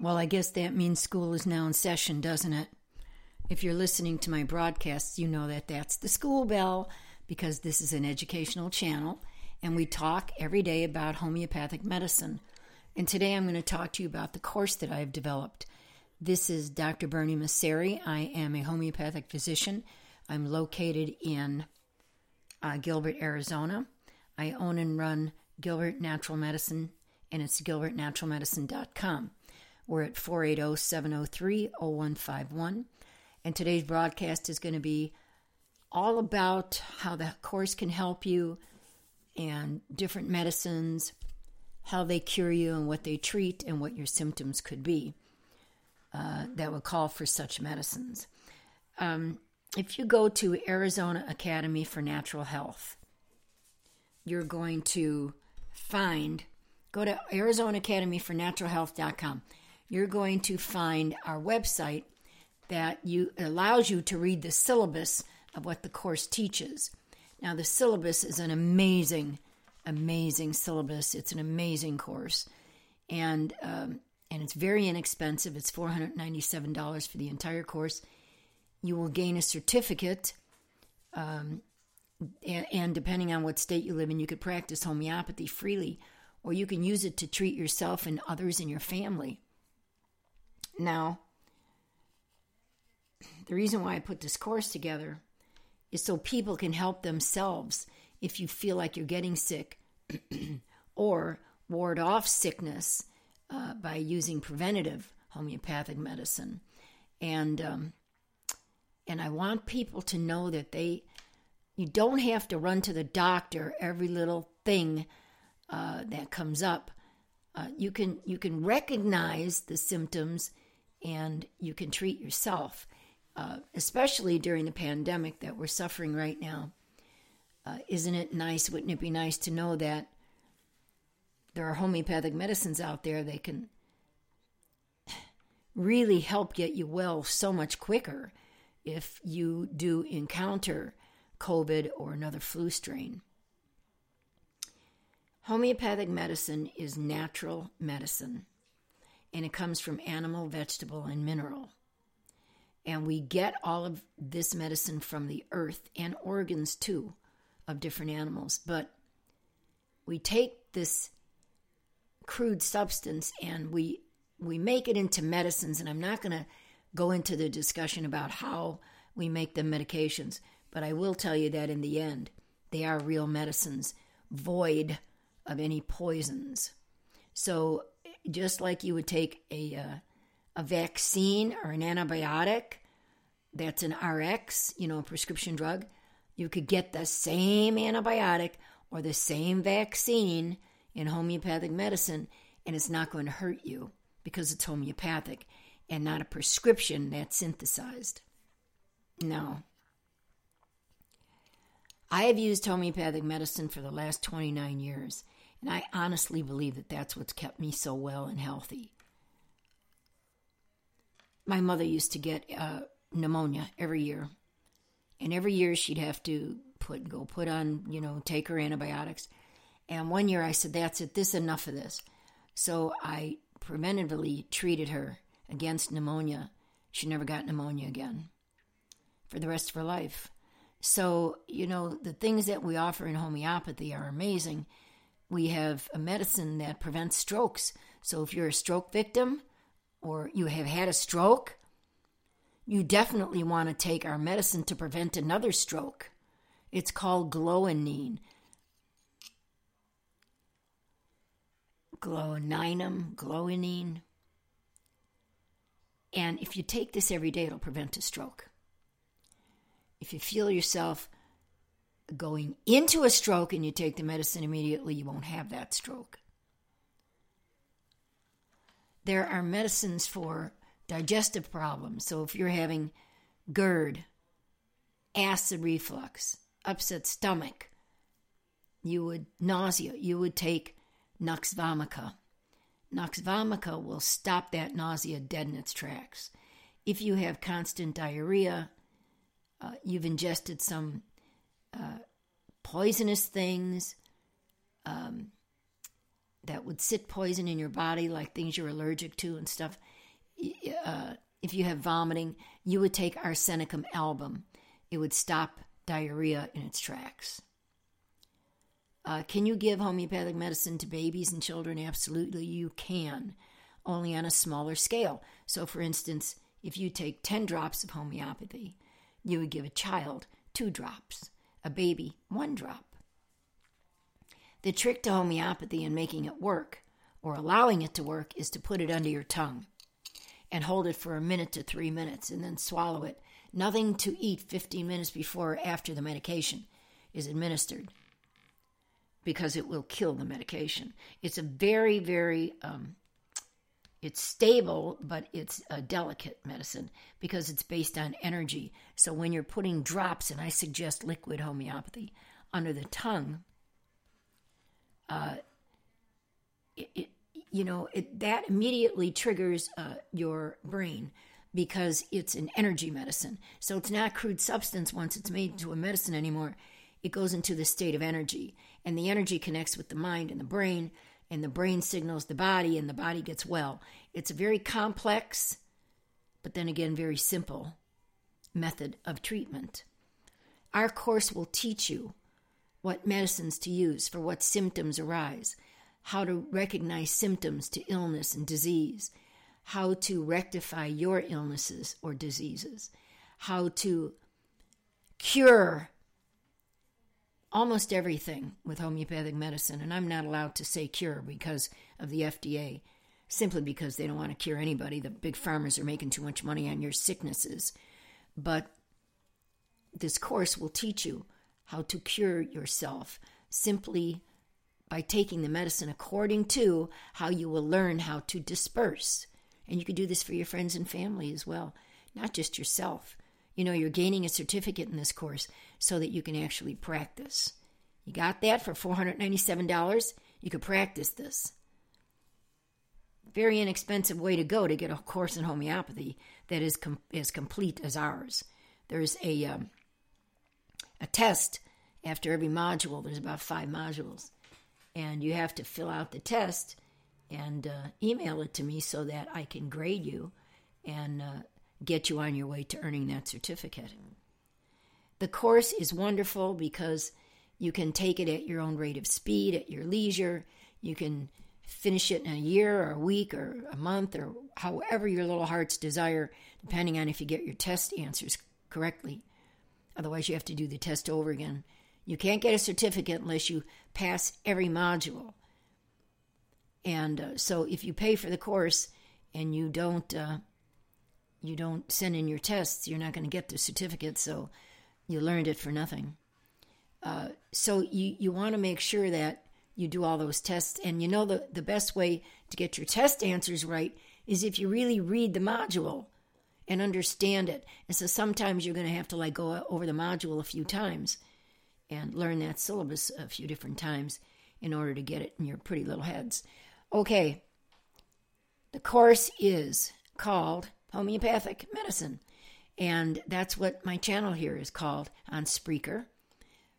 Well, I guess that means school is now in session, doesn't it? If you're listening to my broadcasts, you know that that's the school bell because this is an educational channel and we talk every day about homeopathic medicine. And today I'm going to talk to you about the course that I've developed. This is Dr. Bernie Masseri. I am a homeopathic physician. I'm located in uh, Gilbert, Arizona. I own and run Gilbert Natural Medicine, and it's gilbertnaturalmedicine.com. We're at 480 703 0151. And today's broadcast is going to be all about how the course can help you and different medicines, how they cure you and what they treat, and what your symptoms could be uh, that would call for such medicines. Um, if you go to Arizona Academy for Natural Health, you're going to find, go to Arizona Academy for Natural Health.com you're going to find our website that you allows you to read the syllabus of what the course teaches. Now, the syllabus is an amazing, amazing syllabus. It's an amazing course, and um, and it's very inexpensive. It's four hundred ninety-seven dollars for the entire course. You will gain a certificate, um, and, and depending on what state you live in, you could practice homeopathy freely, or you can use it to treat yourself and others in your family. Now, the reason why I put this course together is so people can help themselves if you feel like you're getting sick or ward off sickness uh, by using preventative homeopathic medicine. And um, and I want people to know that they you don't have to run to the doctor every little thing uh, that comes up. Uh, you can you can recognize the symptoms and you can treat yourself, uh, especially during the pandemic that we're suffering right now. Uh, isn't it nice? Wouldn't it be nice to know that there are homeopathic medicines out there that can really help get you well so much quicker if you do encounter COVID or another flu strain? Homeopathic medicine is natural medicine and it comes from animal, vegetable, and mineral. And we get all of this medicine from the earth and organs too of different animals. But we take this crude substance and we we make it into medicines and I'm not going to go into the discussion about how we make the medications, but I will tell you that in the end they are real medicines void of any poisons. So just like you would take a uh, a vaccine or an antibiotic that's an RX, you know, a prescription drug, you could get the same antibiotic or the same vaccine in homeopathic medicine and it's not going to hurt you because it's homeopathic and not a prescription that's synthesized. No. I have used homeopathic medicine for the last 29 years and I honestly believe that that's what's kept me so well and healthy. My mother used to get uh, pneumonia every year. And every year she'd have to put go put on, you know, take her antibiotics. And one year I said, That's it, this enough of this. So I preventatively treated her against pneumonia. She never got pneumonia again for the rest of her life. So, you know, the things that we offer in homeopathy are amazing. We have a medicine that prevents strokes. So, if you're a stroke victim or you have had a stroke, you definitely want to take our medicine to prevent another stroke. It's called Glonoine. Glonoinum, Glonoine. And if you take this every day, it'll prevent a stroke. If you feel yourself going into a stroke and you take the medicine immediately, you won't have that stroke. There are medicines for digestive problems. So if you're having GERD, acid reflux, upset stomach, you would nausea, you would take Nux vomica. Nux vomica will stop that nausea dead in its tracks. If you have constant diarrhea, uh, you've ingested some poisonous things um, that would sit poison in your body, like things you're allergic to and stuff. Uh, if you have vomiting, you would take arsenicum album. It would stop diarrhea in its tracks. Uh, can you give homeopathic medicine to babies and children? Absolutely, you can, only on a smaller scale. So, for instance, if you take 10 drops of homeopathy, you would give a child two drops, a baby one drop. The trick to homeopathy and making it work, or allowing it to work, is to put it under your tongue and hold it for a minute to three minutes and then swallow it. Nothing to eat 15 minutes before or after the medication is administered because it will kill the medication. It's a very, very, um, it's stable, but it's a delicate medicine because it's based on energy. So when you're putting drops, and I suggest liquid homeopathy, under the tongue, uh, it, it you know it, that immediately triggers uh, your brain because it's an energy medicine. So it's not crude substance once it's made into a medicine anymore. It goes into the state of energy and the energy connects with the mind and the brain, and the brain signals the body, and the body gets well. It's a very complex, but then again, very simple method of treatment. Our course will teach you what medicines to use for what symptoms arise, how to recognize symptoms to illness and disease, how to rectify your illnesses or diseases, how to cure almost everything with homeopathic medicine, and I'm not allowed to say cure because of the FDA, simply because they don't want to cure anybody. The big farmers are making too much money on your sicknesses. But this course will teach you how to cure yourself simply by taking the medicine according to how you will learn how to disperse. And you can do this for your friends and family as well, not just yourself. You know, you're gaining a certificate in this course so that you can actually practice. You got that for $497? You could practice this. Very inexpensive way to go to get a course in homeopathy that is com- as complete as ours. There's a um, a test after every module. There's about five modules, and you have to fill out the test and uh, email it to me so that I can grade you and uh, get you on your way to earning that certificate. The course is wonderful because you can take it at your own rate of speed, at your leisure. You can finish it in a year or a week or a month or however your little heart's desire, depending on if you get your test answers correctly. Otherwise, you have to do the test over again. You can't get a certificate unless you pass every module. And uh, so, if you pay for the course and you don't uh, you don't send in your tests, you're not going to get the certificate. So, you learned it for nothing. Uh, so you, you want to make sure that you do all those tests. And you know the, the best way to get your test answers right is if you really read the module and understand it. And so sometimes you're going to have to like go over the module a few times and learn that syllabus a few different times in order to get it in your pretty little heads. Okay, the course is called Homeopathic Medicine. And that's what my channel here is called on Spreaker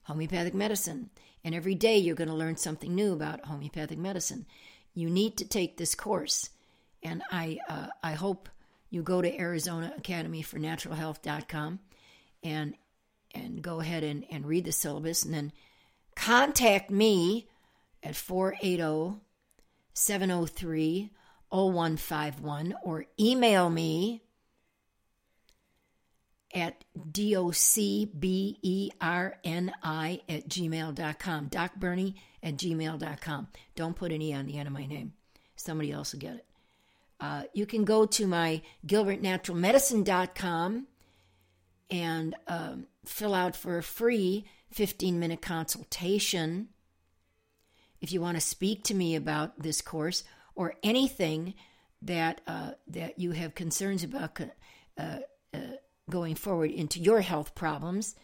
Homeopathic Medicine. And every day you're going to learn something new about homeopathic medicine. You need to take this course. And I, uh, I hope you go to Arizona Academy for Natural Health.com and and go ahead and, and read the syllabus and then contact me at 480 703 0151 or email me at docberni at gmail.com. docberni at gmail.com. Don't put an E on the end of my name. Somebody else will get it. Uh, you can go to my gilbertnaturalmedicine.com and um, fill out for a free 15 minute consultation if you want to speak to me about this course or anything that uh, that you have concerns about uh, going forward into your health problems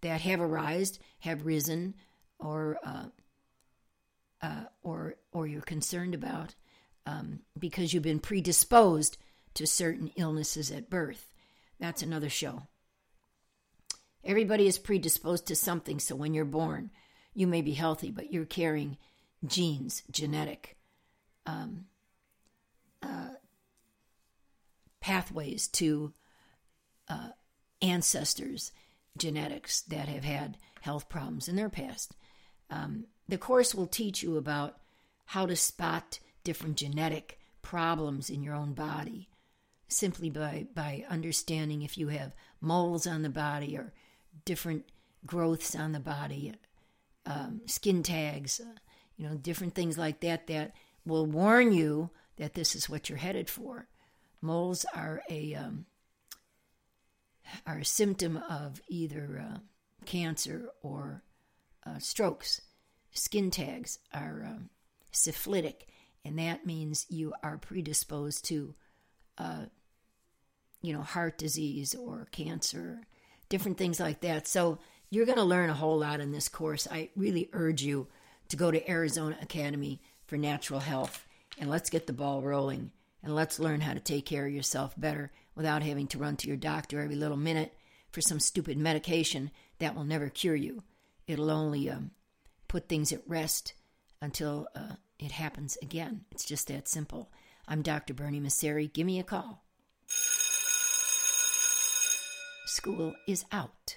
that have arisen, have risen, or uh, uh, or or you're concerned about um, because you've been predisposed to certain illnesses at birth. That's another show. Everybody is predisposed to something, so when you're born, you may be healthy, but you're carrying genes, genetic um, uh, pathways to uh, ancestors' genetics that have had health problems in their past. Um, the course will teach you about how to spot different genetic problems in your own body simply by, by understanding if you have moles on the body or different growths on the body, um, skin tags, uh, you know, different things like that that will warn you that this is what you're headed for. Moles are a um, are a symptom of either uh, cancer or uh, strokes. Skin tags are um, syphilitic, and that means you are predisposed to, uh, you know, heart disease or cancer, different things like that. So you're going to learn a whole lot in this course. I really urge you to go to Arizona Academy for Natural Health and let's get the ball rolling and let's learn how to take care of yourself better without having to run to your doctor every little minute for some stupid medication that will never cure you. It'll only um, put things at rest until uh, it happens again. It's just that simple. I'm Dr. Bernie Masseri. Give me a call. School is out.